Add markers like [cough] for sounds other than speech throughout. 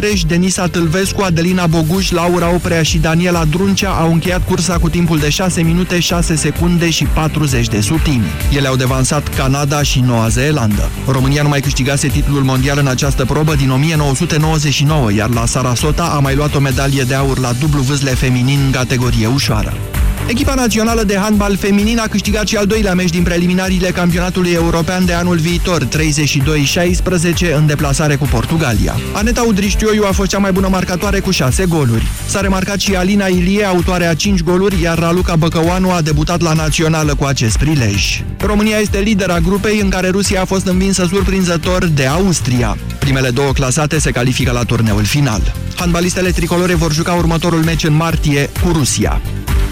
Vereș, Denisa Tâlvescu, Adelina Boguș, Laura Oprea și Daniela Druncea au încheiat cursa cu timpul de 6 minute, 6 secunde și 40 de sutimi. Ele au devansat Canada și Noua Zeelandă. România nu mai câștigase titlul mondial în această probă din 1999, iar la Sarasota a mai luat o medalie de aur la dublu vâzle feminin în categorie ușoară. Echipa națională de handbal feminin a câștigat și al doilea meci din preliminariile campionatului european de anul viitor, 32-16, în deplasare cu Portugalia. Aneta Udriștioiu a fost cea mai bună marcatoare cu 6 goluri. S-a remarcat și Alina Ilie, autoare a 5 goluri, iar Raluca Băcăoanu a debutat la națională cu acest prilej. România este lidera grupei în care Rusia a fost învinsă surprinzător de Austria. Primele două clasate se califică la turneul final. Handbalistele tricolore vor juca următorul meci în martie cu Rusia.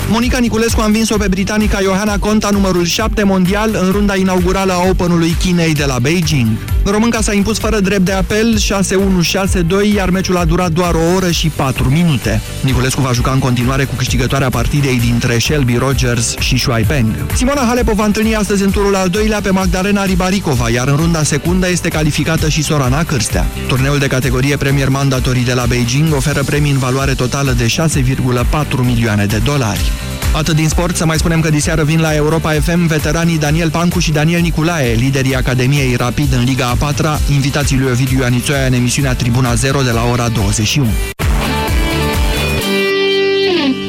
Monica Niculescu a învins-o pe britanica Johanna Conta, numărul 7 mondial, în runda inaugurală a Openului Chinei de la Beijing. Românca s-a impus fără drept de apel 6-1-6-2, iar meciul a durat doar o oră și 4 minute. Niculescu va juca în continuare cu câștigătoarea partidei dintre Shelby Rogers și Shuai Peng. Simona Halep o va întâlni astăzi în turul al doilea pe Magdalena Ribaricova, iar în runda secundă este calificată și Sorana Cârstea. Turneul de categorie Premier Mandatorii de la Beijing oferă premii în valoare totală de 6,4 milioane de dolari. Atât din sport, să mai spunem că diseară vin la Europa FM veteranii Daniel Pancu și Daniel Niculae, liderii Academiei Rapid în Liga a 4 invitații lui Ovidiu Anițoia în emisiunea Tribuna 0 de la ora 21.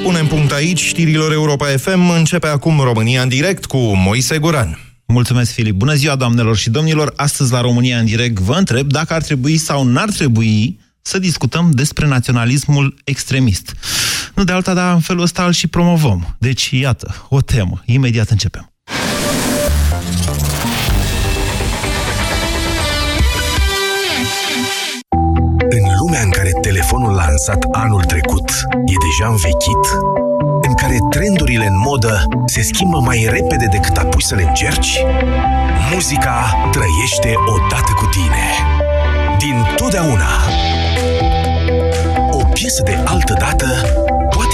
Punem punct aici știrilor Europa FM. Începe acum România în direct cu Moise Guran. Mulțumesc, Filip. Bună ziua, doamnelor și domnilor. Astăzi la România în direct vă întreb dacă ar trebui sau n-ar trebui să discutăm despre naționalismul extremist. Nu de alta, dar în felul ăsta îl și promovăm. Deci, iată, o temă. Imediat începem. În lumea în care telefonul lansat anul trecut e deja învechit, în care trendurile în modă se schimbă mai repede decât apuci să le încerci, muzica trăiește odată cu tine. Din totdeauna piesă de altă dată poate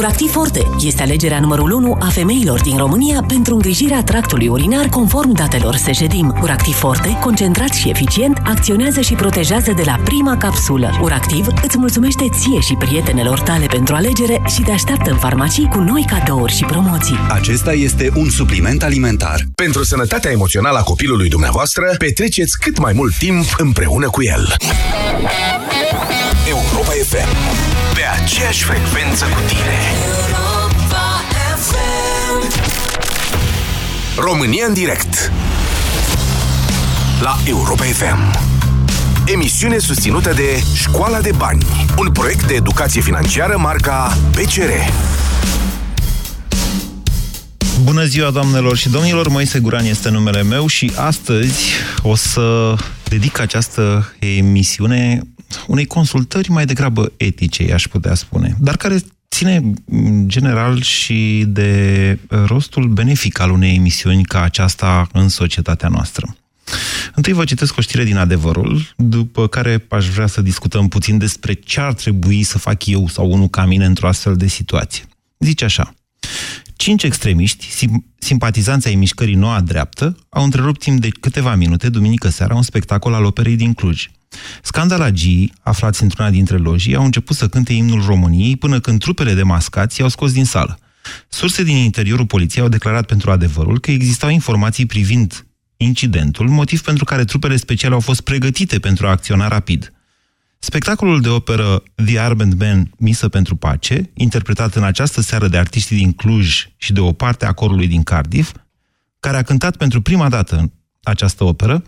Uractiv Forte este alegerea numărul 1 a femeilor din România pentru îngrijirea tractului urinar conform datelor Sejedim. Uractiv Forte, concentrat și eficient, acționează și protejează de la prima capsulă. Uractiv îți mulțumește ție și prietenelor tale pentru alegere și te așteaptă în farmacii cu noi cadouri și promoții. Acesta este un supliment alimentar. Pentru sănătatea emoțională a copilului dumneavoastră, petreceți cât mai mult timp împreună cu el. Europa FM aceeași frecvență cu tine. România în direct la Europa FM. Emisiune susținută de Școala de Bani, un proiect de educație financiară marca PCR. Bună ziua, doamnelor și domnilor! Moise Guran este numele meu și astăzi o să dedic această emisiune unei consultări mai degrabă etice, i-aș putea spune, dar care ține general și de rostul benefic al unei emisiuni ca aceasta în societatea noastră. Întâi vă citesc o știre din adevărul, după care aș vrea să discutăm puțin despre ce ar trebui să fac eu sau unul ca mine într-o astfel de situație. Zice așa. Cinci extremiști, sim- simpatizanți ai mișcării Noua Dreaptă, au întrerupt timp de câteva minute, duminică seara, un spectacol al operei din Cluj. Scandalagii, aflați într-una dintre lojii, au început să cânte imnul României până când trupele de mascați i-au scos din sală. Surse din interiorul poliției au declarat pentru adevărul că existau informații privind incidentul, motiv pentru care trupele speciale au fost pregătite pentru a acționa rapid. Spectacolul de operă The Armed Man, Misă pentru Pace, interpretat în această seară de artiștii din Cluj și de o parte a corului din Cardiff, care a cântat pentru prima dată această operă,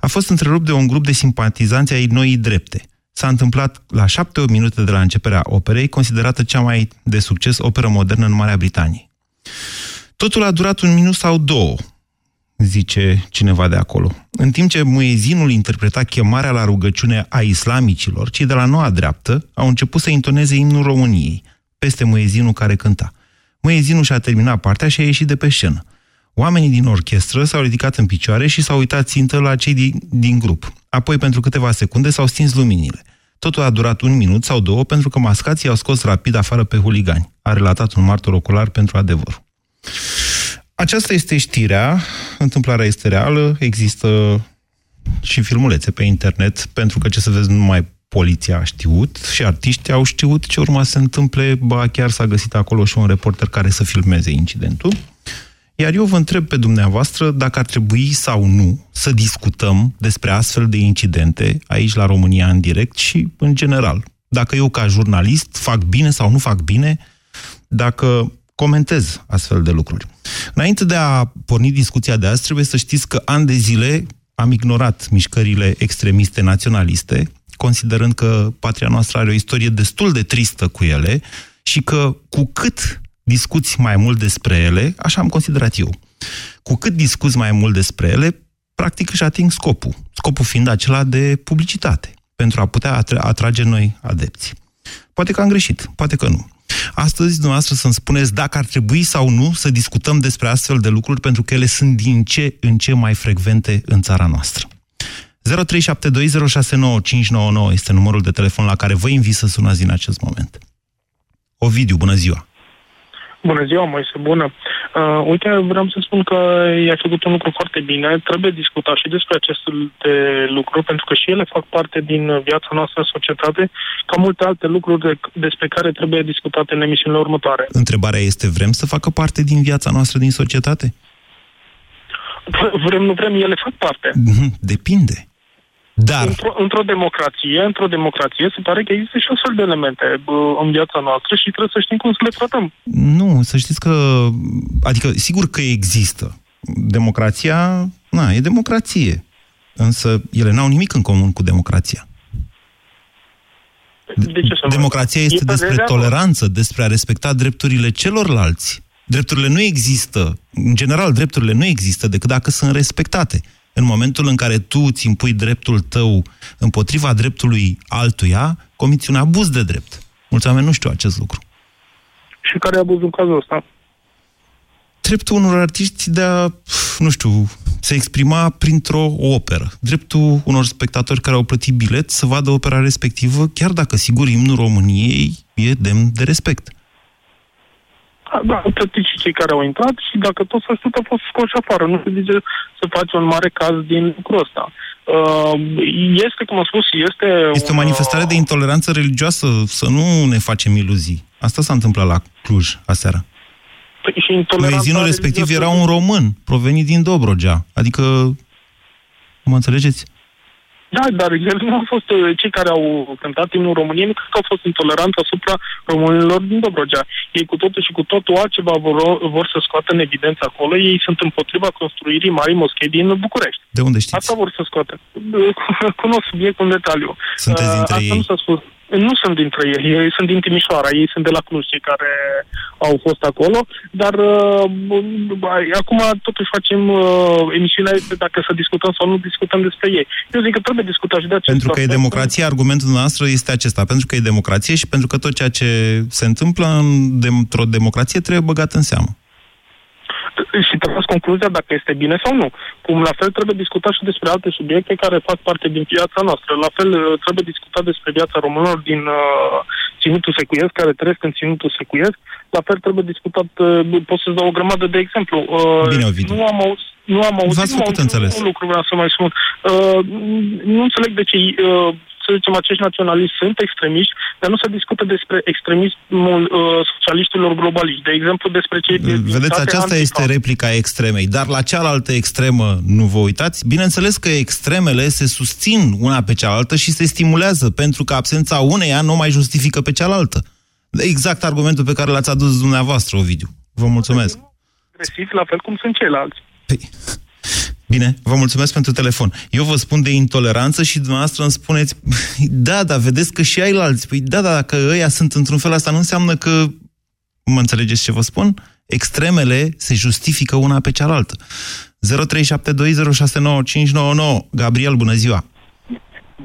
a fost întrerupt de un grup de simpatizanți ai noii drepte. S-a întâmplat la șapte minute de la începerea operei, considerată cea mai de succes operă modernă în Marea Britanie. Totul a durat un minut sau două, zice cineva de acolo. În timp ce muezinul interpreta chemarea la rugăciune a islamicilor, cei de la noua dreaptă au început să intoneze imnul României, peste muezinul care cânta. Muezinul și-a terminat partea și a ieșit de pe scenă. Oamenii din orchestră s-au ridicat în picioare și s-au uitat țintă la cei din, din grup. Apoi, pentru câteva secunde, s-au stins luminile. Totul a durat un minut sau două pentru că mascații au scos rapid afară pe huligani, a relatat un martor ocular pentru adevăr. Aceasta este știrea, întâmplarea este reală, există și filmulețe pe internet, pentru că, ce să vezi, numai poliția a știut și artiștii au știut ce urma să se întâmple, ba chiar s-a găsit acolo și un reporter care să filmeze incidentul. Iar eu vă întreb pe dumneavoastră dacă ar trebui sau nu să discutăm despre astfel de incidente aici la România în direct și în general. Dacă eu ca jurnalist fac bine sau nu fac bine, dacă comentez astfel de lucruri. Înainte de a porni discuția de azi, trebuie să știți că ani de zile am ignorat mișcările extremiste naționaliste, considerând că patria noastră are o istorie destul de tristă cu ele și că cu cât discuți mai mult despre ele, așa am considerat eu, cu cât discuți mai mult despre ele, practic își ating scopul. Scopul fiind acela de publicitate, pentru a putea atrage noi adepți. Poate că am greșit, poate că nu. Astăzi, dumneavoastră, să-mi spuneți dacă ar trebui sau nu să discutăm despre astfel de lucruri, pentru că ele sunt din ce în ce mai frecvente în țara noastră. 0372069599 este numărul de telefon la care vă invit să sunați din acest moment. Ovidiu, bună ziua! Bună ziua, Moise, bună. Uh, uite, vreau să spun că i-a făcut un lucru foarte bine. Trebuie discutat și despre aceste de lucruri, pentru că și ele fac parte din viața noastră în societate, ca multe alte lucruri de, despre care trebuie discutate în emisiunile următoare. Întrebarea este, vrem să facă parte din viața noastră din societate? Vrem, nu vrem, ele fac parte. Mhm, depinde. Dar... Într-o, într-o democrație, într-o democrație, se pare că există și o fel de elemente în viața noastră și trebuie să știm cum să le tratăm. Nu, să știți că... Adică, sigur că există. Democrația, na, e democrație. Însă ele n-au nimic în comun cu democrația. De ce să Democrația este despre toleranță, despre a respecta drepturile celorlalți. Drepturile nu există, în general, drepturile nu există decât dacă sunt respectate. În momentul în care tu îți impui dreptul tău împotriva dreptului altuia, comiți un abuz de drept. Mulți oameni nu știu acest lucru. Și care e abuzul în cazul ăsta? Dreptul unor artiști de a, nu știu, se exprima printr-o operă. Dreptul unor spectatori care au plătit bilet să vadă opera respectivă, chiar dacă, sigur, imnul României e demn de respect. Da, au plătit și cei care au intrat și dacă tot s-a a fost scoși afară. Nu se zice să faci un mare caz din lucrul ăsta. Uh, este, cum am spus, este... Este o manifestare de intoleranță religioasă, să nu ne facem iluzii. Asta s-a întâmplat la Cluj aseară. Păi și intoleranța respectiv era un român, provenit din Dobrogea. Adică, mă înțelegeți? Da, dar el nu au fost uh, cei care au cântat imnul României, nu cred că au fost intoleranți asupra românilor din Dobrogea. Ei cu totul și cu totul altceva vor, vor să scoată în evidență acolo. Ei sunt împotriva construirii Marii Moschei din București. De unde știți? Asta vor să scoată. [laughs] Cunosc subiectul în detaliu. Sunteți dintre Asta ei? nu s-a spus. Nu sunt dintre ei, ei sunt din Timișoara, ei sunt de la Cluj, cei care au fost acolo, dar uh, acum totuși facem uh, emisiunea este dacă să discutăm sau nu discutăm despre ei. Eu zic că trebuie discutat și de acest Pentru că e aspect. democrație, argumentul nostru este acesta. Pentru că e democrație și pentru că tot ceea ce se întâmplă în- într-o democrație trebuie băgat în seamă. Și tras concluzia dacă este bine sau nu. Cum la fel trebuie discutat și despre alte subiecte care fac parte din viața noastră. La fel uh, trebuie discutat despre viața românilor din uh, ținutul secuiesc, care trăiesc în ținutul secuiesc. La fel trebuie discutat, uh, pot să-ți dau o grămadă de exemplu. Uh, Bine, Ovidiu. Nu am auzit nu am auzit, V-ați nu am făcut auzit înțeles. un lucru vreau să mai spun. Uh, nu înțeleg de ce, uh, să zicem, acești naționaliști sunt extremiști, dar nu se discută despre extremismul uh, socialiștilor globaliști. De exemplu, despre cei din Vedeți, state aceasta antifa. este replica extremei. Dar la cealaltă extremă nu vă uitați? Bineînțeles că extremele se susțin una pe cealaltă și se stimulează, pentru că absența uneia nu mai justifică pe cealaltă. Exact argumentul pe care l-ați adus dumneavoastră, Ovidiu. Vă mulțumesc. agresivi, la fel cum sunt ceilalți. Bine, vă mulțumesc pentru telefon. Eu vă spun de intoleranță și dumneavoastră îmi spuneți, [laughs] da, da, vedeți că și ai alții. Păi da, da, dacă ăia sunt într-un fel, asta nu înseamnă că, mă înțelegeți ce vă spun? Extremele se justifică una pe cealaltă. 0372069599. Gabriel, bună ziua!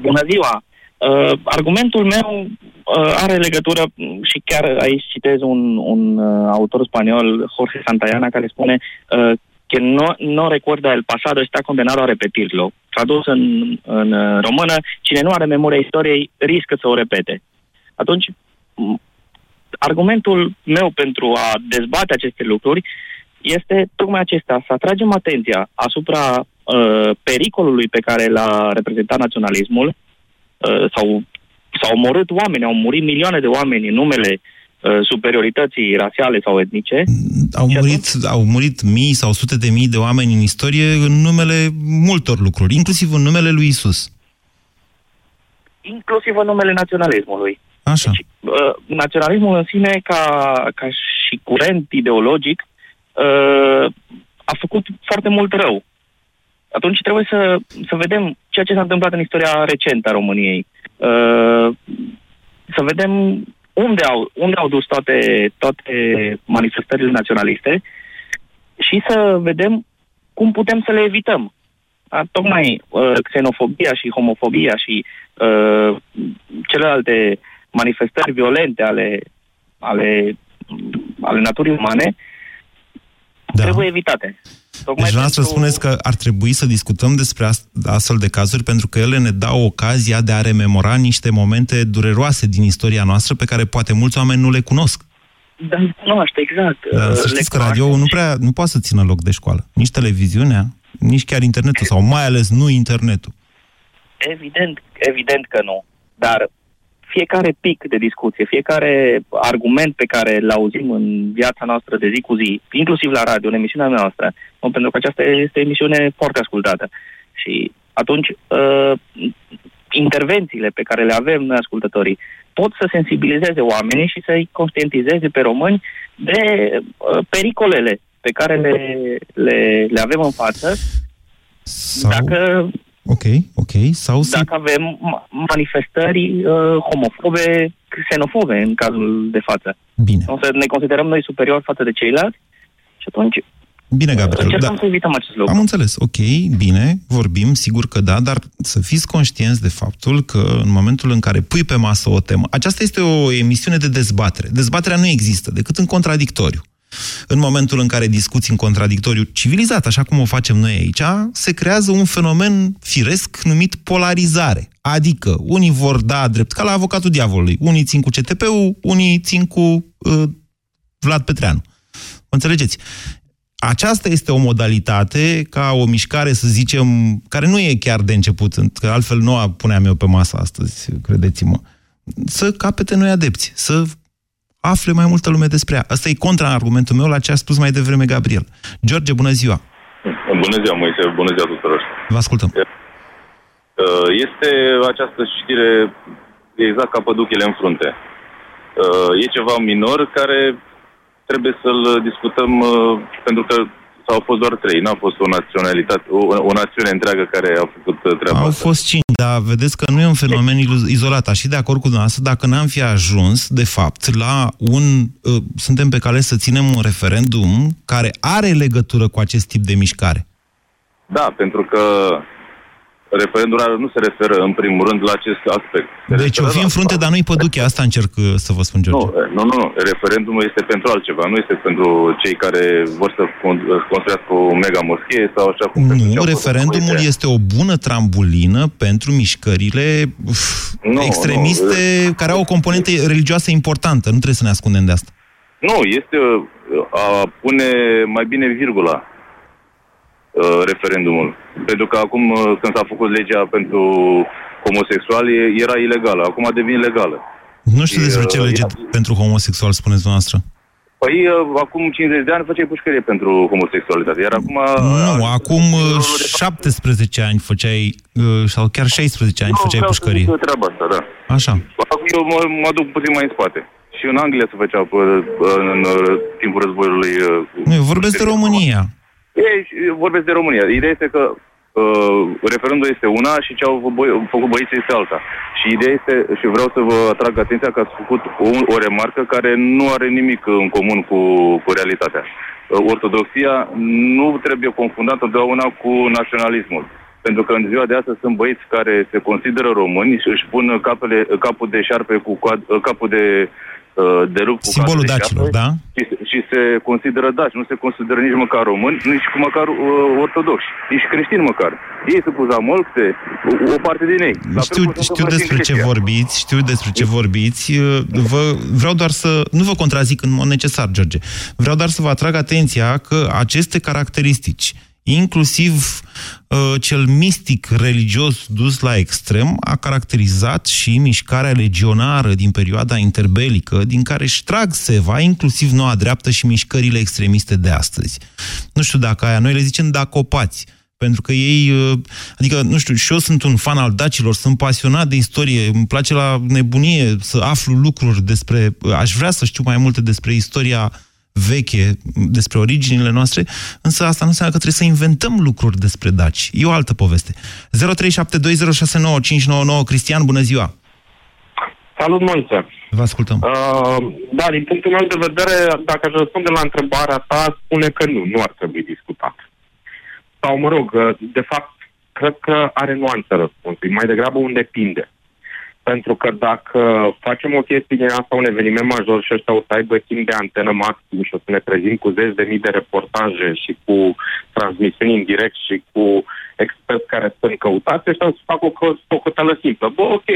Bună ziua! Uh, argumentul meu uh, are legătură mm, și chiar aici citez un, un uh, autor spaniol, Jorge Santayana, care spune uh, că no, no recuerda el pasado está condenado a repetirlo. Tradus în, în uh, română, cine nu are memoria istoriei riscă să o repete. Atunci, m- argumentul meu pentru a dezbate aceste lucruri este tocmai acesta, să atragem atenția asupra uh, pericolului pe care l-a reprezentat naționalismul, uh, sau s-au omorât oameni, au murit milioane de oameni în numele uh, superiorității rasiale sau etnice. Au murit, au murit mii sau sute de mii de oameni în istorie în numele multor lucruri, inclusiv în numele lui Isus. inclusiv în numele naționalismului. Așa. Deci, uh, naționalismul în sine, ca, ca și curent ideologic, uh, a făcut foarte mult rău. Atunci trebuie să, să vedem ceea ce s-a întâmplat în istoria recentă a României. Uh, să vedem unde au, unde au dus toate, toate manifestările naționaliste și să vedem cum putem să le evităm. A, tocmai uh, xenofobia și homofobia și uh, celelalte manifestări violente ale, ale, ale naturii umane da. trebuie evitate. Tocmai Deci dumneavoastră pentru- spuneți că ar trebui să discutăm despre ast- astfel de cazuri pentru că ele ne dau ocazia de a rememora niște momente dureroase din istoria noastră pe care poate mulți oameni nu le cunosc. Da, cunoaște, exact. Dar Uh, să le știți că radio nu prea nu poate să țină loc de școală. Nici televiziunea, nici chiar internetul, sau mai ales nu internetul. Evident, evident că nu. Dar fiecare pic de discuție, fiecare argument pe care îl auzim în viața noastră de zi cu zi, inclusiv la radio, în emisiunea noastră, nu, pentru că aceasta este o emisiune foarte ascultată. Și atunci, uh, intervențiile pe care le avem noi ascultătorii pot să sensibilizeze oamenii și să-i conștientizeze pe români de uh, pericolele pe care le, le, le avem în față Sau... dacă Ok, ok. Sau să dacă avem ma- manifestări uh, homofobe, xenofobe în cazul de față. Bine. O să ne considerăm noi superiori față de ceilalți și atunci Bine, Gabriel, încercăm da. să evităm acest lucru. Am înțeles. Ok, bine, vorbim, sigur că da, dar să fiți conștienți de faptul că în momentul în care pui pe masă o temă, aceasta este o emisiune de dezbatere. Dezbaterea nu există decât în contradictoriu. În momentul în care discuți în contradictoriu civilizat, așa cum o facem noi aici, se creează un fenomen firesc numit polarizare. Adică, unii vor da drept, ca la avocatul diavolului. Unii țin cu CTP-ul, unii țin cu uh, Vlad Petreanu. Mă înțelegeți? Aceasta este o modalitate ca o mișcare, să zicem, care nu e chiar de început, că altfel nu a puneam eu pe masă astăzi, credeți-mă, să capete noi adepți, să afle mai multă lume despre ea. Asta e contra-argumentul meu la ce a spus mai devreme Gabriel. George, bună ziua! Bună ziua, Moise, bună ziua tuturor. Vă ascultăm. Uh, Este această știre exact ca păduchile în frunte. Uh, E ceva minor care trebuie să-l discutăm uh, pentru că au fost doar trei, n-a fost o naționalitate, o, o națiune întreagă care a făcut uh, treaba Au asta. fost cinci, dar vedeți că nu e un fenomen ilu- izolat. Aș fi de acord cu dumneavoastră dacă n-am fi ajuns, de fapt, la un... Uh, suntem pe cale să ținem un referendum care are legătură cu acest tip de mișcare. Da, pentru că referendul nu se referă în primul rând la acest aspect. Se Deci o referă fi la- în frunte, dar nu-i păduche. Asta încerc uh, să vă spun, George. Nu, nu, nu, nu. Referendumul este pentru altceva. Nu este pentru cei care vor să con- construiască o mega moschee sau așa cum... pentru ce Nu, au fost referendumul făcute. este o bună trambulină pentru mișcările uf, Nu, extremiste nu. care au o componentă religioasă importantă. Nu trebuie să ne ascundem de asta. Nu, este uh, a pune mai bine virgula uh, referendumul. Pentru că acum, uh, când s-a făcut legea pentru homosexuali, era ilegală. Acum a devenit legală. Nu știu despre ce uh, lege pentru homosexual spuneți dumneavoastră. Păi, uh, acum 50 de ani făceai pușcărie pentru homosexualitate, iar acum... Nu, acum uh, 17 ani făceai, uh, sau chiar 16 ani făceai vreau pușcărie. să zic treaba asta, da. Așa. Acum eu mă, mă duc puțin mai în spate. Și în Anglia se făcea pe, în, în, uh, timpul războiului... uh, Nu, eu vorbesc de România. Ei, și vorbesc de România. Ideea este că uh, referendul este una și ce au bă- făcut băieții este alta. Și ideea este, și vreau să vă atrag atenția că ați făcut o, o remarcă care nu are nimic în comun cu, cu realitatea. Uh, Ortodoxia nu trebuie confundată întotdeauna cu naționalismul. Pentru că în ziua de astăzi sunt băieți care se consideră români și își pun capele, capul de șarpe cu coad, capul de uh, de rup cu Simbolul coadă de dacilor, șarpe da? și, se- și se consideră daci, nu se consideră nici măcar români, nici măcar uh, ortodoxi, nici creștini măcar. Ei sunt cu zamolxe, o, o parte din ei. La fel Știu, cum se știu întâmplă și în despre ce Grecia. vorbiți, știu despre ce vorbiți. Uh, Vă, vreau doar să... Nu vă contrazic în mod necesar, George. Vreau doar să vă atrag atenția că aceste caracteristici, inclusiv uh, cel mistic religios dus la extrem, a caracterizat și mișcarea legionară din perioada interbelică, din care își ștrag seva, inclusiv noua dreaptă și mișcările extremiste de astăzi. Nu știu dacă aia, noi le zicem dacopați, pentru că ei, uh, adică, nu știu, și eu sunt un fan al dacilor, sunt pasionat de istorie, îmi place la nebunie să aflu lucruri despre, aș vrea să știu mai multe despre istoria veche, despre originile noastre, însă asta nu înseamnă că trebuie să inventăm lucruri despre daci. E o altă poveste. 0372069599 Cristian, bună ziua! Salut, Moise! Vă ascultăm. Uh, da, din punctul meu de vedere, dacă aș răspunde la întrebarea ta, spune că nu, nu ar trebui discutat. Sau, mă rog, uh, de fapt, cred că are nuanță răspunsul, mai degrabă un depinde. Pentru că dacă facem o chestie din asta, un eveniment major și ăștia o să aibă timp de antenă maxim și o să ne trezim cu zeci de mii de reportaje și cu transmisiuni în direct și cu experți care sunt căutați, ăștia o să facă o co- socoteală simplă. Bă, ok,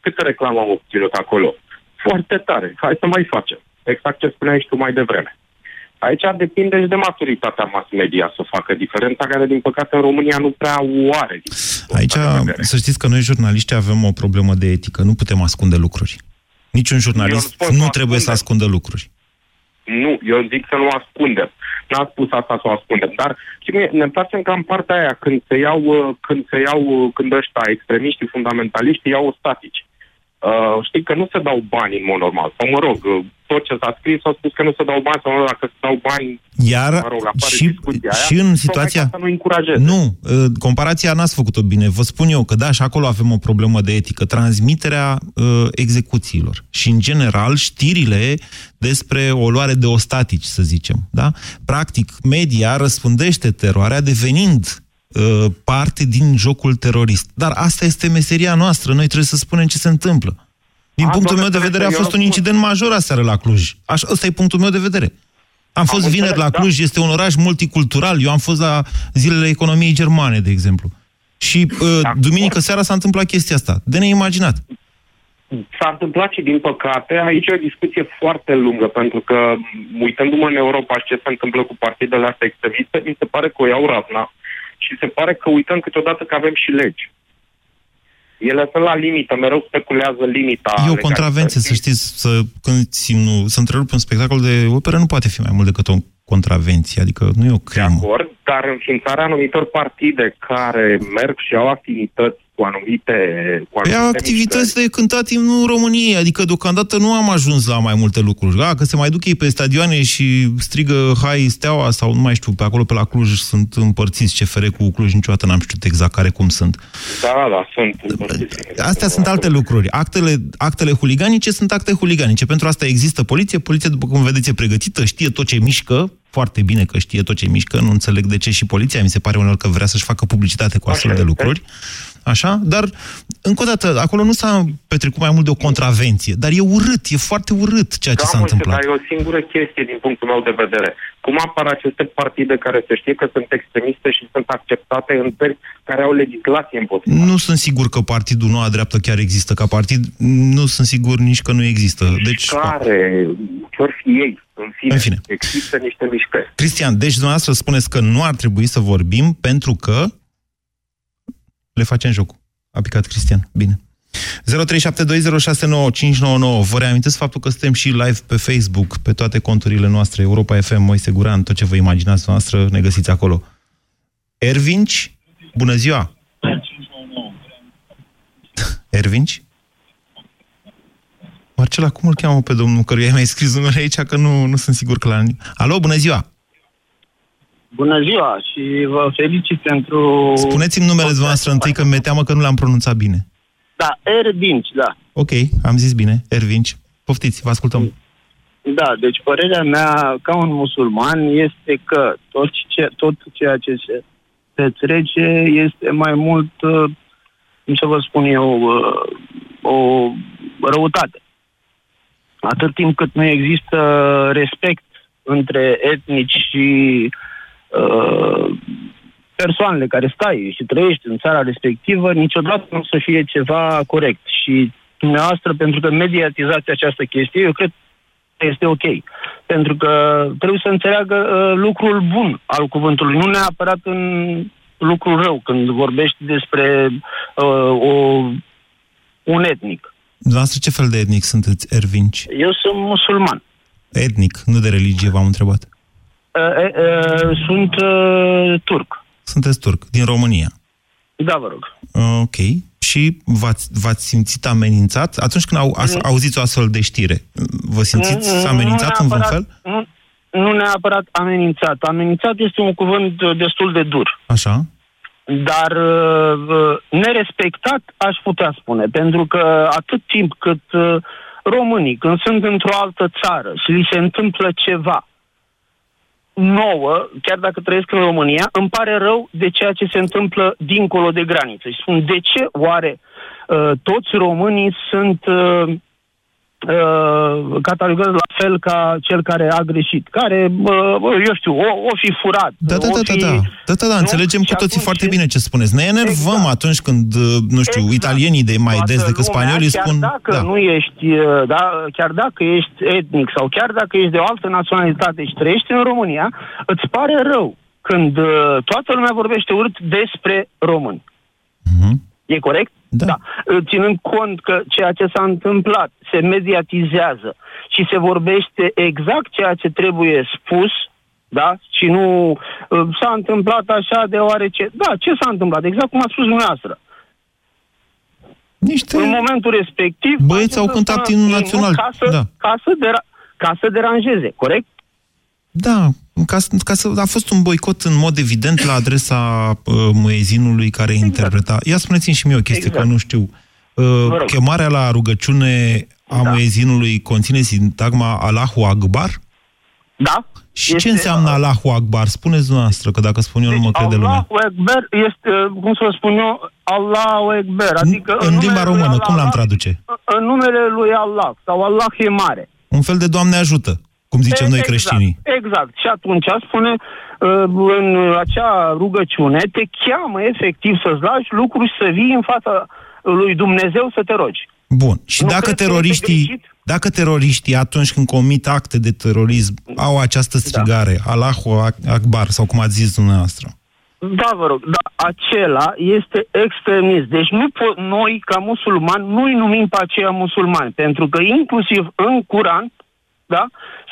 câte reclamă am obținut acolo? Foarte tare, hai să mai facem. Exact ce spuneai și tu mai devreme. Aici depinde și de maturitatea mass media să facă diferența care, din păcate, în România nu prea o are. Aici, să știți că noi jurnaliști avem o problemă de etică, nu putem ascunde lucruri. Niciun jurnalist nu trebuie să ascundă lucruri. Nu, eu zic să nu ascundem. N-am spus asta să o ascundem, dar și mie, ne întoarcem ca în partea aia, când se iau, uh, când se iau, uh, când ăștia extremiștii, fundamentaliștii iau ostatici. Uh, știi că nu se dau bani în mod normal. Sau mă rog, uh, tot ce s-a scris a spus că nu se dau bani, sau mă rog, dacă se dau bani, Iar mă rog, apare și, discuția aia, și în tocmai situația... ca Să nu încurajeze. Nu, uh, comparația n-ați făcut-o bine. Vă spun eu că da, și acolo avem o problemă de etică. Transmiterea uh, execuțiilor. Și, în general, știrile despre o luare de ostatici, să zicem. Da? Practic, media răspundește teroarea devenind uh, parte din jocul terorist. Dar asta este meseria noastră. Noi trebuie să spunem ce se întâmplă. Din A, punctul meu doamne, de vedere, a eu fost un răspund. incident major aseară la Cluj. Așa, ăsta e punctul meu de vedere. Am fost vineri înțeles, la da. Cluj, este un oraș multicultural. Eu am fost la zilele economiei germane, de exemplu. Și uh, duminică seara s-a întâmplat chestia asta. De neimaginat. S-a întâmplat și din păcate, aici e o discuție foarte lungă, pentru că uitându-mă în Europa și ce se întâmplă cu partidele astea extremiste, mi se pare că o iau razna și se pare că uităm câteodată că avem și legi. Ele sunt la limită, mereu speculează limita. E o contravenție, să știți, să, când țin, să întrerup un spectacol de operă nu poate fi mai mult decât o contravenție, adică nu e o crimă. acord, dar înființarea anumitor partide care merg și au activități cu anumite... Cu Păi anumite activități de cântat imnul României, adică deocamdată nu am ajuns la mai multe lucruri. A, că se mai duc ei pe stadioane și strigă Hai Steaua sau nu mai știu, pe acolo pe la Cluj sunt împărțiți CFR cu Cluj, niciodată n-am știut exact care cum sunt. Da, da, sunt. Astea sunt alte lucruri. Actele, actele huliganice sunt acte huliganice. Pentru asta există poliție. Poliția, după cum vedeți, e pregătită, știe tot ce mișcă, foarte bine că știe tot ce mișcă, nu înțeleg de ce și poliția, mi se pare uneori că vrea să-și facă publicitate cu astfel de lucruri. Așa? Dar, încă o dată, acolo nu s-a petrecut mai mult de o contravenție, dar e urât, e foarte urât ceea ce Da, s-a Moise, întâmplat. dar e o singură chestie din punctul meu de vedere. Cum apar aceste partide care se știe că sunt extremiste și sunt acceptate în țări care au legislație împotriva? Nu sunt sigur că partidul Noua Dreaptă chiar există ca partid, nu sunt sigur nici că nu există. Deci, Care, ce-or fi ei, în fine, În fine. există niște mișcări. Cristian, deci dumneavoastră spuneți că nu ar trebui să vorbim pentru că le facem jocul. A picat Cristian. Bine. 0372069599. Vă reamintesc faptul că suntem și live pe Facebook, pe toate conturile noastre, Europa FM, Moise Guran, tot ce vă imaginați noastră, ne găsiți acolo. Ervinci, bună ziua! Ervinci? Marcela, cum îl cheamă pe domnul căruia ai mai scris numele aici, că nu, nu sunt sigur că la... Alo, bună ziua! Bună ziua și vă felicit pentru... Spuneți-mi numele dumneavoastră întâi, că mi-e teamă că nu l-am pronunțat bine. Da, Erdinci, da. Ok, am zis bine. Ervinci. Poftiți, vă ascultăm. Da, deci părerea mea ca un musulman este că tot, ce, tot ceea ce se petrece este mai mult, uh, cum să vă spun eu, uh, o răutate. Atât timp cât nu există respect între etnici și uh, persoanele care stai și trăiești în țara respectivă, niciodată nu o să fie ceva corect. Și dumneavoastră, pentru că mediatizați această chestie, eu cred că este ok. Pentru că trebuie să înțeleagă uh, lucrul bun al cuvântului, nu neapărat în lucrul rău, când vorbești despre uh, o, un etnic. Dumneavoastră ce fel de etnic sunteți, Ervinci? Eu sunt musulman. Etnic, nu de religie, v-am întrebat. Uh, uh, sunt uh, turc. Sunteți turc, din România. Da, vă rog. Uh, Ok. Și v-ați, v-ați simțit amenințat? Atunci când au, as, Mm. auziți o astfel de știre, vă simțiți Nu- amenințat nu în vreun neapărat- fel? Nu, nu neapărat amenințat. Amenințat este un cuvânt uh, destul de dur. Așa? Dar uh, nerespectat aș putea spune, pentru că atât timp cât uh, românii, când sunt într-o altă țară și li se întâmplă ceva nouă, chiar dacă trăiesc în România, îmi pare rău de ceea ce se întâmplă dincolo de graniță. Și spun, de ce oare uh, toți românii sunt uh, uh, catalogați la fel ca cel care a greșit, care, uh, eu știu, o, o fi furat, Da, da, o da, fi... da, da. Da, da, da, înțelegem Și cu toții atunci- foarte bine ce spuneți. Ne enervăm atunci când, uh, nu știu, italienii de mai des Toată decât lumea, spaniolii chiar spun... dacă da. nu ești, uh, da, chiar dacă ești etnic sau chiar dacă ești de o altă naționalitate și trăiești în România, îți pare rău când uh, toată lumea vorbește urât despre români. E corect? Da. da. Uh, Ținând cont că ceea ce s-a întâmplat se mediatizează și se vorbește exact ceea ce trebuie spus, da? Și nu uh, s-a întâmplat așa deoarece... Da, ce s-a întâmplat? Exact cum a spus dumneavoastră. Niște... În momentul respectiv... Băieți au cântat imnul național. Ca să, Da. ca, să dera- ca să deranjeze, corect? Da, ca, să- ca să, a fost un boicot în mod evident la adresa uh, muezinului care interpreta. Ia spuneți-mi și mie o chestie, Exact. că nu știu. Uh, Vă rog. chemarea la rugăciune a da. muezinului conține sintagma Allahu Akbar? Da. Și ce înseamnă Allahu Akbar? Spuneți dumneavoastră, că dacă spun eu nu mă crede lumea. Allahu Ekber este, uh, cum să vă spun eu, Allahu Ekber, adică În limba numele lui română, cum l-am Allah- traduce? În numele lui Allah, sau Allah e mare. Un fel de Doamne ajută, cum zicem noi creștinii. Exact, exact. Și atunci spune uh, în acea rugăciune, te cheamă efectiv să-ți lași lucruri și să vii în fața lui Dumnezeu să te rogi. Bun. Și Nu dacă cred că este teroriștii, dacă teroriștii atunci când comit acte de terorism au această strigare, Allahu Ak- Akbar, sau cum ați zis dumneavoastră, Da, vă rog, da, acela este extremist. Deci nu po- noi, ca musulmani, nu-i numim pe aceia musulmani, pentru că inclusiv în Curan, da,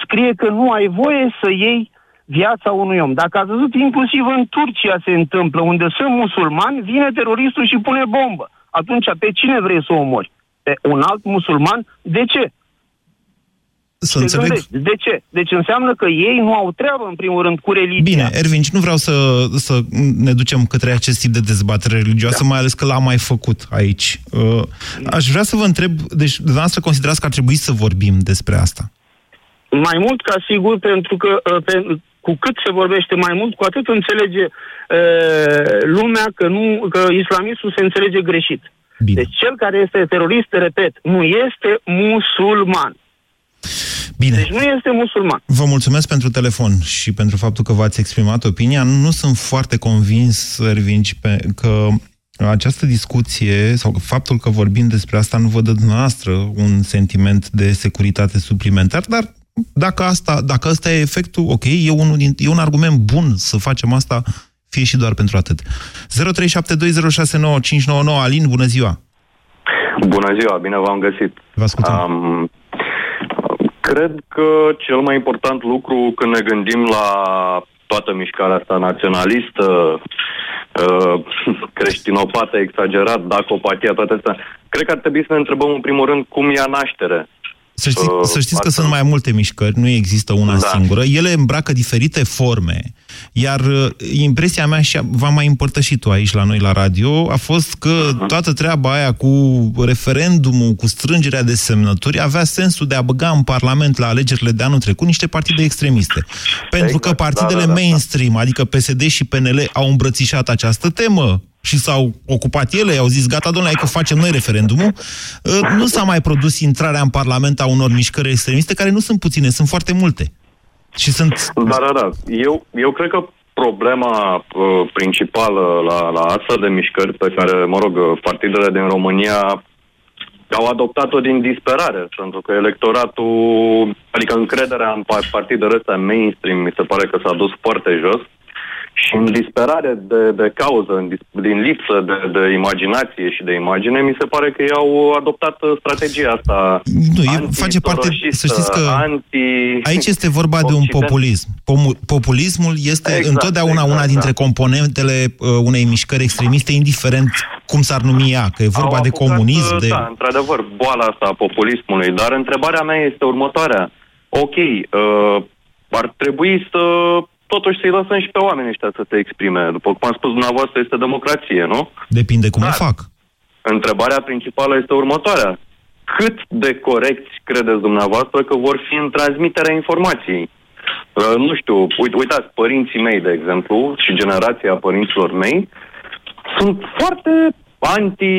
scrie că nu ai voie să iei viața unui om. Dacă ați văzut, inclusiv în Turcia se întâmplă, unde sunt musulmani, vine teroristul și pune bombă. Atunci, pe cine vrei să omori? Pe un alt musulman? De ce? Să Te înțeleg... gândești, De ce? Deci înseamnă că ei nu au treabă, în primul rând, cu religia. Bine, Ervin, nu vreau să, să ne ducem către acest tip de dezbatere religioasă, da. mai ales că l-am mai făcut aici. Uh, Aș vrea să vă întreb, deci dumneavoastră considerați că ar trebui să vorbim despre asta? Mai mult ca sigur, pentru că uh, pe, cu cât se vorbește mai mult, cu atât înțelege uh, lumea că, nu, că islamismul se înțelege greșit. Bine. Deci cel care este terorist, repet, nu este musulman. Bine. Deci nu este musulman. Vă mulțumesc pentru telefon și pentru faptul că v-ați exprimat opinia. Nu sunt foarte convins, Ervinci, pe, că această discuție sau faptul că vorbim despre asta nu vă dă dumneavoastră un sentiment de securitate suplimentar, dar dacă asta, dacă asta e efectul, ok, e, unul din, e un argument bun să facem asta, fie și doar pentru atât. 0372069599 Alin, bună ziua! Bună ziua, bine v-am găsit. Vă ascultăm. Um, cred că cel mai important lucru când ne gândim la toată mișcarea asta naționalistă, uh, [laughs] creștinopată, exagerat, dacopatia, toate astea, cred că ar trebui să ne întrebăm în primul rând cum ia naștere. Să, ști, Uh, să știți că asta- sunt mai multe mișcări, nu există una Da. singură. Ele îmbracă diferite forme. Iar uh, impresia mea, și v-am mai împărtășit tu aici la noi la radio, a fost că toată treaba aia cu referendumul, cu strângerea de semnături, avea sensul de a băga în Parlament la alegerile de anul trecut niște partide extremiste. Pentru că partidele da, da, da. mainstream, adică PSD și PNL, au îmbrățișat această temă și s-au ocupat ele, au zis, gata, domnule, hai că facem noi referendumul, Uh, nu s-a mai produs intrarea în Parlament a unor mișcări extremiste, care nu sunt puține, sunt foarte multe. Și sunt... Da, da, da. Eu, eu cred că problema uh, principală la, la astfel de mișcări pe care, mă rog, partidele din România au adoptat-o din disperare, pentru că electoratul, adică încrederea în pa- partidele astea mainstream, mi se pare că s-a dus foarte jos și în disperare de, de cauză, în dis- din lipsă de, de imaginație și de imagine, mi se pare că ei au adoptat uh, strategia asta Nu, e, face parte, să știți că anti... aici este vorba de un Occident. populism. Pomu- populismul este Exact, întotdeauna exact, una dintre da. componentele uh, unei mișcări extremiste, indiferent cum s-ar numi ea, că e vorba Au de apucat, comunism, uh, de... Da, într-adevăr, boala asta a populismului. Dar întrebarea mea este următoarea. Ok, uh, ar trebui să totuși să-i lăsăm și pe oamenii ăștia să se exprime. După cum am spus dumneavoastră, este democrație, nu? Depinde cum o fac. Întrebarea principală este următoarea. Cât de corecți credeți dumneavoastră că vor fi în transmiterea informației? Uh, nu știu, uit, uitați, părinții mei, de exemplu, și generația părinților mei, sunt foarte anti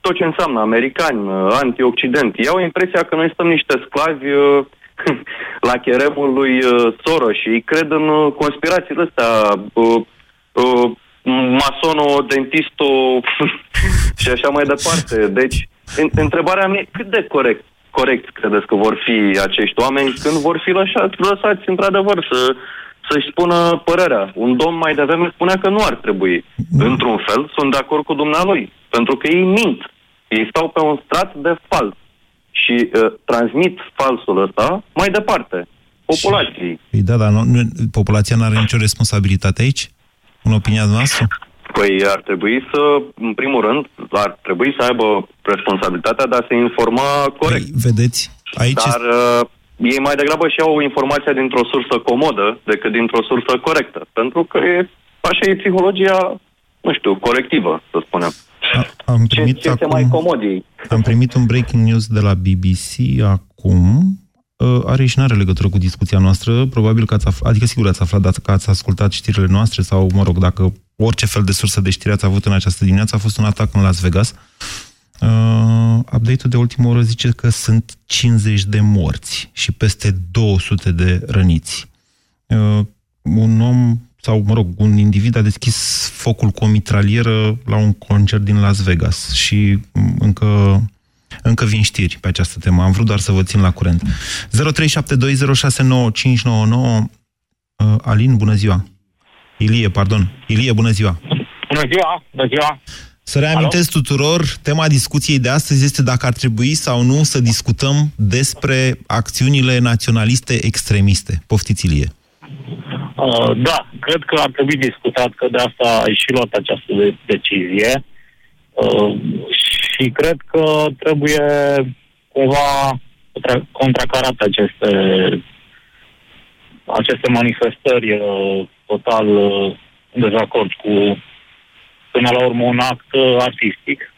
tot ce înseamnă americani, uh, anti-occident. Ei au impresia că noi suntem niște sclavi uh, [laughs] la cheremul lui uh, Soros și ei cred în uh, conspirațiile astea, uh, uh, masono, dentisto [laughs] și așa mai departe. Deci, în, întrebarea mea e cât de corect, corect credeți că vor fi acești oameni când vor fi lăsați, lăsați într-adevăr să să-și spună părerea. Un domn mai devreme spunea că nu ar trebui. Într-un fel, sunt de acord cu dumnealui. Pentru că ei mint. Ei stau pe un strat de fals. Și uh, transmit falsul ăsta mai departe. Populației. Păi da, dar nu, nu, populația nu are nicio responsabilitate aici? În opinia noastră? Păi ar trebui să, în primul rând, ar trebui să aibă responsabilitatea de a se informa corect. Păi, vedeți, aici Dar uh, ei mai degrabă și au informația dintr-o sursă comodă decât dintr-o sursă corectă. Pentru că e, așa e psihologia, nu știu, colectivă, să spunem. A, am primit Ce este acum, mai comod ei. Am primit un breaking news de la BBC acum. Uh, are și nu are legătură cu discuția noastră. Probabil că ați aflat, adică sigur ați aflat dacă ați ascultat știrile noastre sau, mă rog, dacă orice fel de sursă de știri ați avut în această dimineață, a fost un atac în Las Vegas. Uh, update-ul de ultimă oră zice că sunt 50 de morți și peste 200 de răniți. Uh, un om sau, mă rog, un individ a deschis focul cu o mitralieră la un concert din Las Vegas și m, încă, încă vin știri pe această temă. Am vrut doar să vă țin la curent. 0372069599 uh, Alin, bună ziua! Ilie, pardon. Ilie, bună ziua! Bună ziua, bună ziua. Să reamintesc tuturor, tema discuției de astăzi este dacă ar trebui sau nu să discutăm despre acțiunile naționaliste extremiste. Poftiți, Ilie. Uh, da, cred că ar trebui discutat că de asta ai și luat această de- decizie uh, și cred că trebuie cumva contra- contracarate aceste aceste manifestări uh, total uh, în dezacord cu până la urmă un act uh, artistic.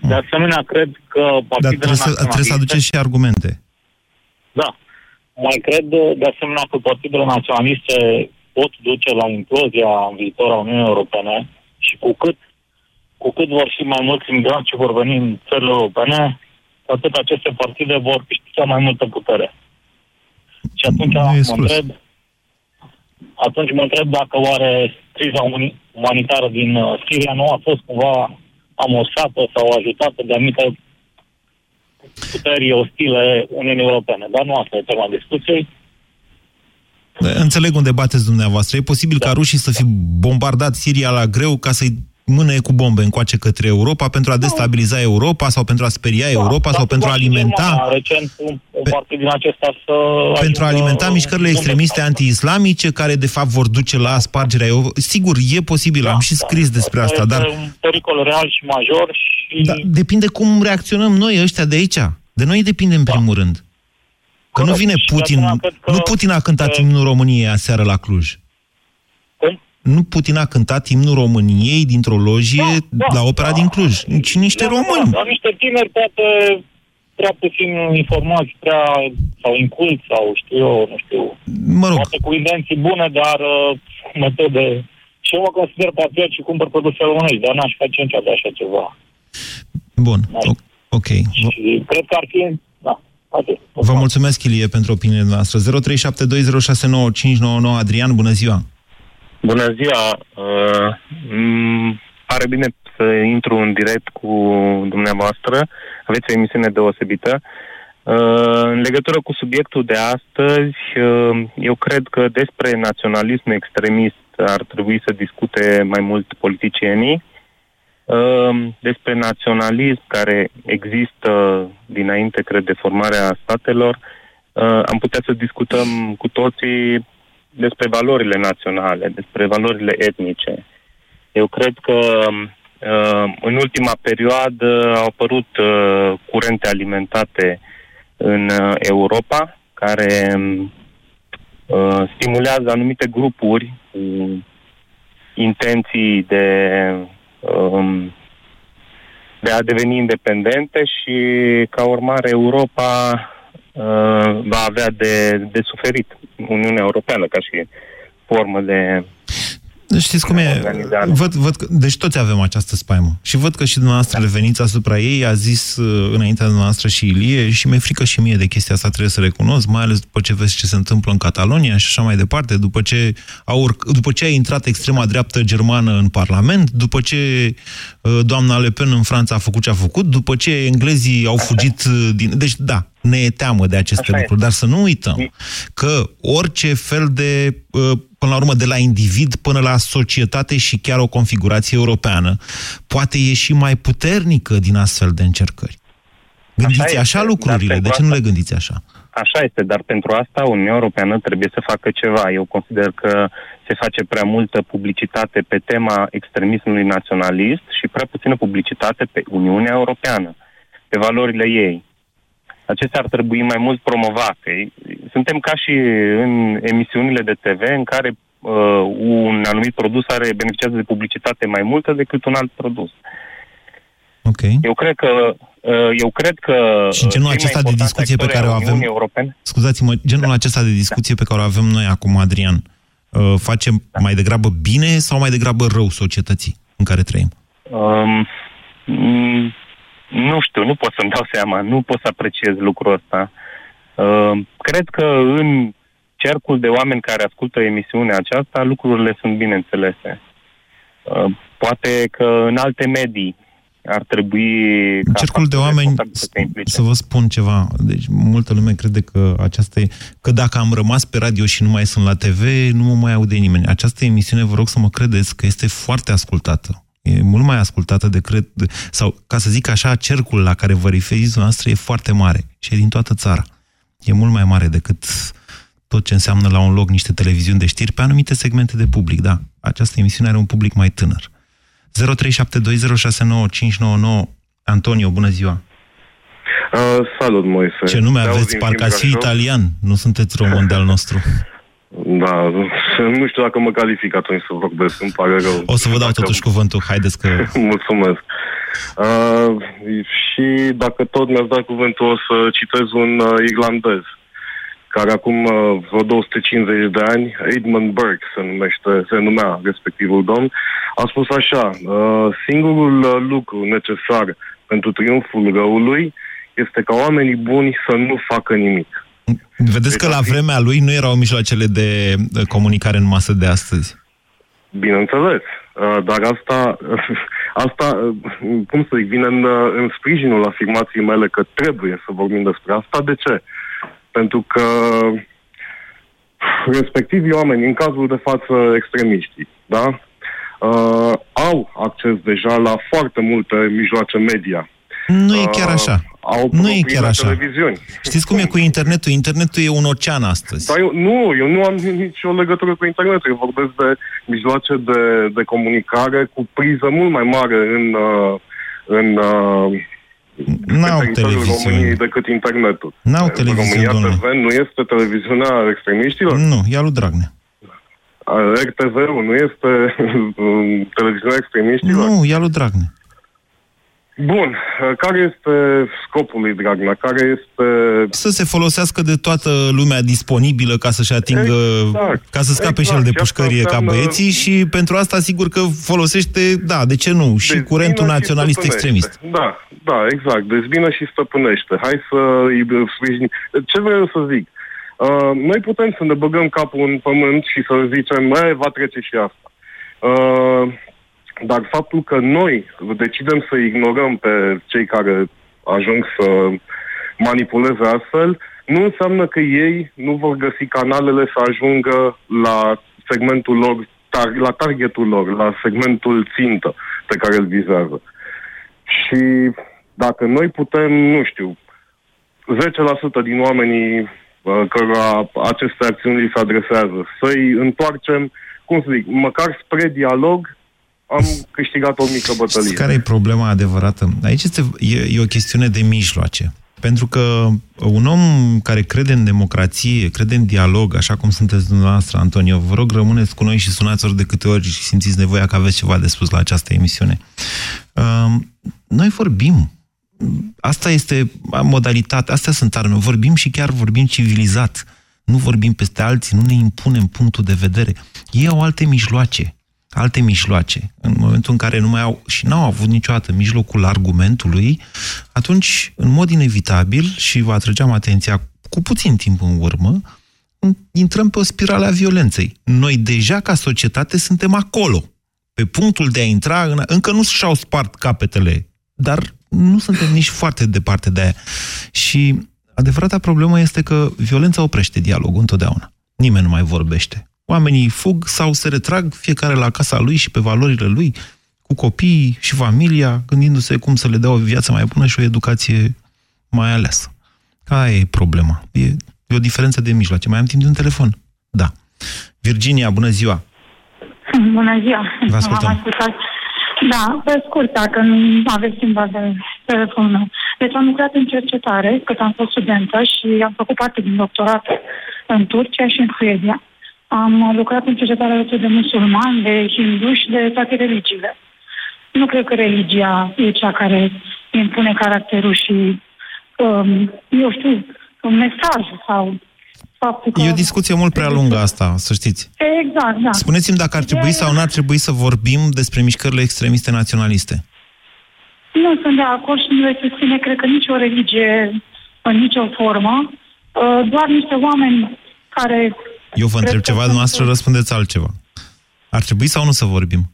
De asemenea, cred că Dar partidele trebuie să, trebuie să aduceți și argumente. da. Mai cred de asemenea că partidele naționaliste pot duce la implozia în viitor a Uniunii Europene și cu cât, cu cât vor fi mai mulți imigranți ce vor veni în țările europene, cu atât aceste partide vor câștiga mai multă putere. Și atunci Nu e mă exclus. întreb, atunci mă întreb dacă oare criza umani- umanitară din uh, Siria nu a fost cumva amorsată sau ajutată de anumite puteri ostile Uniunii Europene. Dar nu asta e tema discuției. Da, Înțeleg unde bateți dumneavoastră. E posibil ca rușii să fi bombardat Siria la greu ca să-i mâne cu bombe încoace către Europa pentru a destabiliza Europa sau pentru a speria Europa sau pentru a alimenta Germania, recent un, un partid din acesta să... pentru a ajungă- alimenta mișcările extremiste anti-islamice care de fapt vor duce la spargerea EU. Sigur, e posibil, am și scris despre asta, Este dar un pericol real și major și... da, depinde cum reacționăm noi ăștia de aici. De noi depinde în primul rând. Că nu vine Putin, nu Putin a cântat imnul României aseară la Cluj. Cum? Nu Putin a cântat imnul României dintr-o lojie la opera din Cluj, ci niște români. Dar niște tineri poate prea puțin informați, prea sau inculți sau știu eu, nu știu. Mă rog. Poate cu intenții bune, dar uh, cu metode... Și eu mă consider patriot și cumpăr produse românești, dar n-aș face niciodată așa ceva. Bun, o- ok. Vă- Și cred că ar fi... Da, atât. Vă mulțumesc, Ilie, pentru opiniile noastre. 0372069599 Adrian, bună ziua! Bună ziua! Uh, m- pare bine să intru în direct cu dumneavoastră. Aveți o emisiune deosebită. Uh, în legătură cu subiectul de astăzi, uh, eu cred că despre naționalism extremist ar trebui să discute mai mult politicienii. Uh, despre naționalism care există dinainte, cred, de formarea statelor, uh, am putea să discutăm cu toții despre valorile naționale, despre valorile etnice. Eu cred că uh, în ultima perioadă au apărut uh, curente alimentate în uh, Europa care uh, stimulează anumite grupuri cu intenții de, um, de a deveni independente și ca urmare Europa uh, va avea de, de suferit Uniunea Europeană ca și formă de Știți cum e? Văd, văd că, deci toți avem această spaimă. Și văd că și dumneavoastră reveniți asupra ei, a zis uh, înaintea dumneavoastră și Ilie, și mi-e frică și mie de chestia asta, trebuie să recunosc, mai ales după ce vezi ce se întâmplă în Catalonia și așa mai departe, după ce a, urc, după ce a intrat extrema dreaptă germană în Parlament, după ce uh, doamna Le Pen în Franța a făcut ce a făcut, după ce englezii au fugit uh, din... Deci, da, ne e teamă de aceste Așa lucruri, dar să nu uităm că orice fel de, uh, până la urmă, de la individ până la societate și chiar o configurație europeană, poate ieși mai puternică din astfel de încercări. Gândiți așa, este, așa lucrurile, dar de ce pentru nu le asta- gândiți așa? Așa este, dar pentru asta Uniunea Europeană trebuie să facă ceva. Eu consider că se face prea multă publicitate pe tema extremismului naționalist și prea puțină publicitate pe Uniunea Europeană, pe valorile ei. Acestea ar trebui mai mult promovate. Suntem ca și în emisiunile de TV în care uh, un anumit produs are beneficiază de publicitate mai multă decât un alt produs. Ok. Eu cred că uh, eu cred că Și genul cei mai acesta de importanți discuție pe actori care o ai avem... Uniunii Europene Scuzați-mă, genul acesta de discuție pe care o avem noi acum, Adrian, uh, face mai degrabă bine sau mai degrabă rău societății în care trăim? Um, mm, nu știu, nu pot să-mi dau seama, nu pot să apreciez lucrul ăsta. Uh, cred că în cercul de oameni care ascultă emisiunea aceasta, lucrurile sunt bine înțelese. Uh, poate că în alte medii ar trebui... În cercul de oameni, să vă spun ceva, deci multă lume crede că aceasta e, că dacă am rămas pe radio și nu mai sunt la TV, nu mă mai aude nimeni. Această emisiune, vă rog să mă credeți, că este foarte ascultată. E mult mai ascultată decât, sau ca să zic așa, cercul la care vă referiți noastră e foarte mare și e din toată țara. E mult mai mare decât tot ce înseamnă la un loc niște televiziuni de știri pe anumite segmente de public, da. Această emisiune are un public mai tânăr. 0372069599 Antonio, bună ziua! Uh, salut, Moise. Ce nume Te aveți? auzi din Parcă ați fi Brașov? italian. Nu sunteți român de-al nostru. Da, [laughs] nu știu dacă mă calific atunci să vorbesc, îmi pare rău. O să vă dau totuși cuvântul. Haideți că... [laughs] Mulțumesc. Uh, și dacă tot mi-ați dat cuvântul, o să citez un uh, irlandez care acum uh, vreo 250 de ani, Edmund Burke se, numește, se numea respectivul domn, a spus așa, uh, singurul uh, lucru necesar pentru triumful răului este ca oamenii buni să nu facă nimic. Vedeți că la vremea lui nu erau mijloacele de de comunicare în masă de astăzi. Bineînțeles, uh, dar asta, [laughs] asta, uh, cum să zic, vine în, uh, în sprijinul afirmației mele că trebuie să vorbim despre asta. De ce? Pentru că respectivii oameni, în cazul de față extremiștii, da? Uh, au acces deja la foarte multe mijloace media. Nu e chiar așa. Au Nu e propriile chiar așa. televiziuni. Știți cum e cu internetul? Internetul e un ocean astăzi. Dar eu, nu, eu nu am nicio legătură cu internetul. Eu vorbesc de mijloace de, de comunicare cu priză mult mai mare în, uh, în uh, N-au pe teritoriul televiziuni. României decât internetul. N-au Uh, televiziuni, România domnule. TV nu este televiziunea extremiștilor? Nu, ia lui Dragnea. Uh, RTV-ul nu este [laughs] um, televiziunea extremiștilor? Nu, ia lui Dragnea. Bun, uh, care este scopul lui Dragnea? Care este... Să se folosească de toată lumea disponibilă ca să-și atingă, Exact. ca să scape și Exact. el de Și asta pușcărie ca înseamnă- băieții și pentru asta sigur că folosește, da, de ce nu, și Dezbină curentul și naționalist stăpânește. extremist. Da, da, exact. Dezbină și stăpânește. Hai să îi sprijinim. Ce vreau să zic? Uh, noi putem să ne băgăm capul în pământ și să zicem, "E, va trece și asta. Uh, dar faptul că noi decidem să ignorăm pe cei care ajung să manipuleze astfel, nu înseamnă că ei nu vor găsi canalele să ajungă la segmentul lor, tar- la targetul lor, la segmentul țintă pe care îl vizează. Și dacă noi putem, nu știu, 10% din oamenii uh, cărora aceste acțiuni li se adresează, să-i întoarcem, cum să zic, măcar spre dialog, am câștigat o mică bătălie. Care e problema adevărată? Aici este, e, e o chestiune de mijloace. Pentru că un om care crede în democrație, crede în dialog, așa cum sunteți dumneavoastră, Antonio, vă rog, rămâneți cu noi și sunați ori de câte ori și simțiți nevoia că aveți ceva de spus la această emisiune. Uh, noi vorbim. Asta este modalitatea, astea sunt arme. Vorbim și chiar vorbim civilizat. Nu vorbim peste alții, nu ne impunem punctul de vedere. Ei au alte mijloace alte mijloace, în momentul în care nu mai au și n-au avut niciodată mijlocul argumentului, atunci, în mod inevitabil, și vă atrăgeam atenția cu puțin timp în urmă, intrăm pe o spirală a violenței. Noi deja, ca societate, suntem acolo, pe punctul de a intra, în... încă nu și-au spart capetele, dar nu suntem nici foarte departe de aia. Și adevărata problemă este că violența oprește dialogul întotdeauna. Nimeni nu mai vorbește. Oamenii fug sau se retrag, fiecare la casa lui și pe valorile lui, cu copiii și familia, gândindu-se cum să le dea o viață mai bună și o educație mai aleasă. Aia e problema. E, e o diferență de mijloace. Mai am timp de un telefon? Da. Virginia, bună ziua! Bună ziua! Vă ascultăm. M-am ascultat. Da, pe scurt, dacă nu aveți timp de telefonul meu. Deci am lucrat în cercetare, cât am fost studentă și am făcut parte din doctorat în Turcia și în Suedia. Am lucrat în cercetare alături de musulmani, de hindu și de toate religiile. Nu cred că religia e cea care impune caracterul și, um, eu știu, un mesaj sau faptul că... E o discuție mult prea lungă asta, să știți. Exact, da. Spuneți-mi dacă ar trebui sau nu ar trebui să vorbim despre mișcările extremiste naționaliste. Nu sunt de acord și nu le susține, cred că nicio religie în nicio formă, uh, doar niște oameni care... Eu vă întreb ceva, dumneavoastră răspundeți altceva. Ar trebui sau nu să vorbim?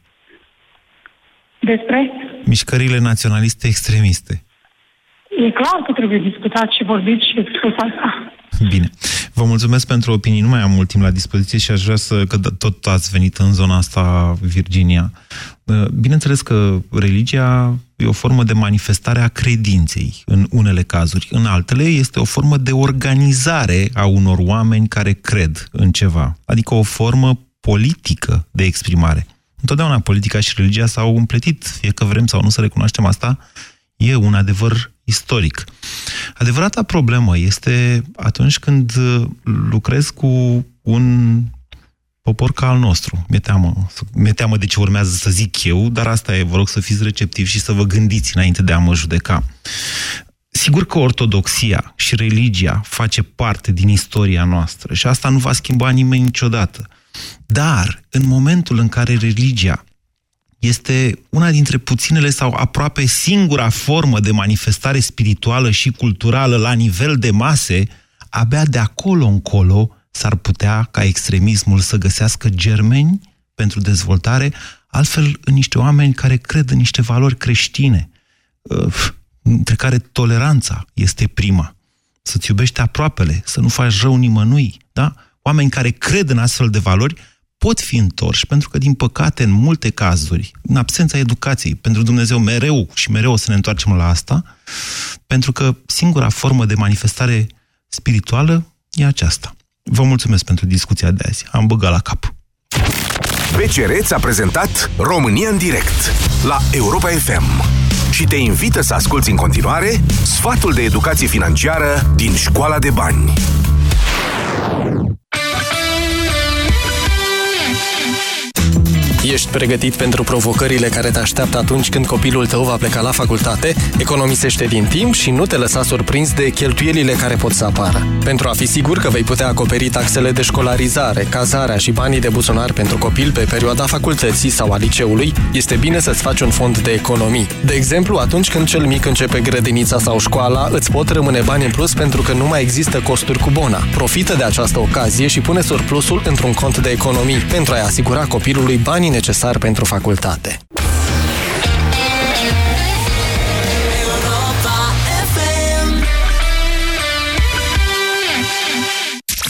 Despre? Mișcările naționaliste extremiste. E clar că trebuie discutat și vorbit și spus asta. Bine. Vă mulțumesc pentru opinii. Nu mai am mult timp la dispoziție și aș vrea să, că tot ați venit în zona asta, Virginia. Uh, bineînțeles că religia e o formă de manifestare a credinței în unele cazuri. În altele este o formă de organizare a unor oameni care cred în ceva. Adică o formă politică de exprimare. Întotdeauna politica și religia s-au împletit, fie că vrem sau nu să recunoaștem asta, e un adevăr istoric. Adevărata problemă este atunci când lucrezi cu un popor ca al nostru. Mi-e teamă, mi teamă de ce urmează să zic eu, dar asta e, vă rog să fiți receptivi și să vă gândiți înainte de a mă judeca. Sigur că ortodoxia și religia face parte din istoria noastră și asta nu va schimba nimeni niciodată. Dar, în momentul în care religia este una dintre puținele sau aproape singura formă de manifestare spirituală și culturală la nivel de mase, abia de acolo încolo s-ar putea ca extremismul să găsească germeni pentru dezvoltare, altfel în niște oameni care cred în niște valori creștine, între care toleranța este prima. Să-ți iubești aproapele, să nu faci rău nimănui, da? Oameni care cred în astfel de valori pot fi întorși, pentru că, din păcate, în multe cazuri, în absența educației, pentru Dumnezeu mereu și mereu o să ne întoarcem la asta, pentru că singura formă de manifestare spirituală e aceasta. Vă mulțumesc pentru discuția de azi. Am băgat la cap. BCR ți-a prezentat România în direct la Europa FM și te invită să asculti în continuare sfatul de educație financiară din Școala de Bani. Ești pregătit pentru provocările care te așteaptă atunci când copilul tău va pleca la facultate? Economisește din timp și nu te lăsa surprins de cheltuielile care pot să apară. Pentru a fi sigur că vei putea acoperi taxele de școlarizare, cazarea și banii de buzunar pentru copil pe perioada facultății sau a liceului, este bine să-ți faci un fond de economii. De exemplu, atunci când cel mic începe grădinița sau școala, îți pot rămâne bani în plus pentru că nu mai există costuri cu bona. Profită de această ocazie și pune surplusul într-un cont de economii pentru a-i asigura copilului banii necesari pentru facultate.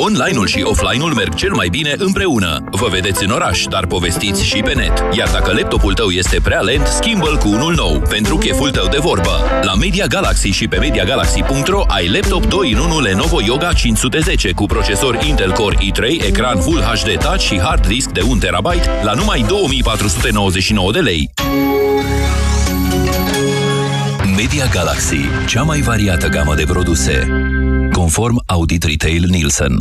Online-ul și offline-ul merg cel mai bine împreună. Vă vedeți în oraș, dar povestiți și pe net. Iar dacă laptopul tău este prea lent, schimbă-l cu unul nou, pentru cheful tău de vorbă. La Media Galaxy și pe MediaGalaxy.ro ai laptop 2 în 1 Lenovo Yoga 510 cu procesor Intel Core i3, ecran Full HD Touch și hard disk de 1 TB la numai 2499 de lei. Media Galaxy, cea mai variată gamă de produse conform Audit Retail Nielsen.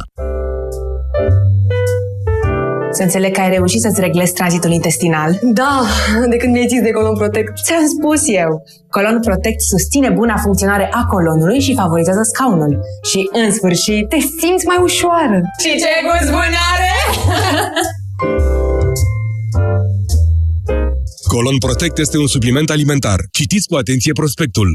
Să înțeleg că ai reușit să-ți reglezi tranzitul intestinal. Da, de când mi-ai zis de Colon Protect. Ți-am spus eu. Colon Protect susține buna funcționare a colonului și favorizează scaunul. Și, în sfârșit, te simți mai ușoară. Și ce gust bun are! Colon Protect este un supliment alimentar. Citiți cu atenție prospectul.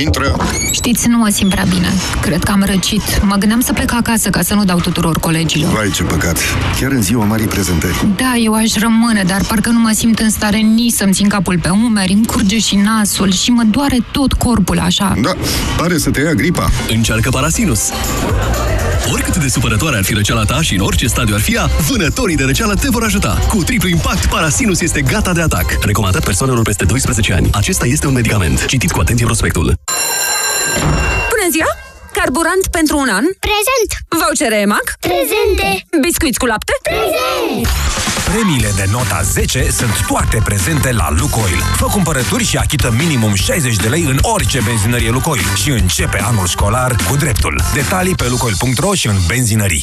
Intră! Știți, nu mă simt prea bine. Cred că am răcit. Mă gândeam să plec acasă ca să nu dau tuturor colegilor. Vai, ce păcat. Chiar în ziua marii prezentări. Da, eu aș rămâne, dar parcă nu mă simt în stare nici să-mi țin capul pe umeri, îmi curge și nasul și mă doare tot corpul așa. Da, pare să te ia gripa. Încearcă Parasinus. Oricât de supărătoare ar fi răceala ta și în orice stadiu ar fi ea, vânătorii de răceală te vor ajuta. Cu triplu impact, Parasinus este gata de atac. Recomandat persoanelor peste 12 ani. Acesta este un medicament. Citiți cu atenție prospectul. Bună ziua! Carburant pentru un an? Prezent! Voucher EMAG? Prezente! Biscuiți cu lapte? Prezent! Premiile de nota 10 sunt toate prezente la Lukoil. Fă cumpărături și achită minimum 60 de lei în orice benzinărie Lukoil și începe anul școlar cu dreptul. Detalii pe lukoil.ro și în benzinării.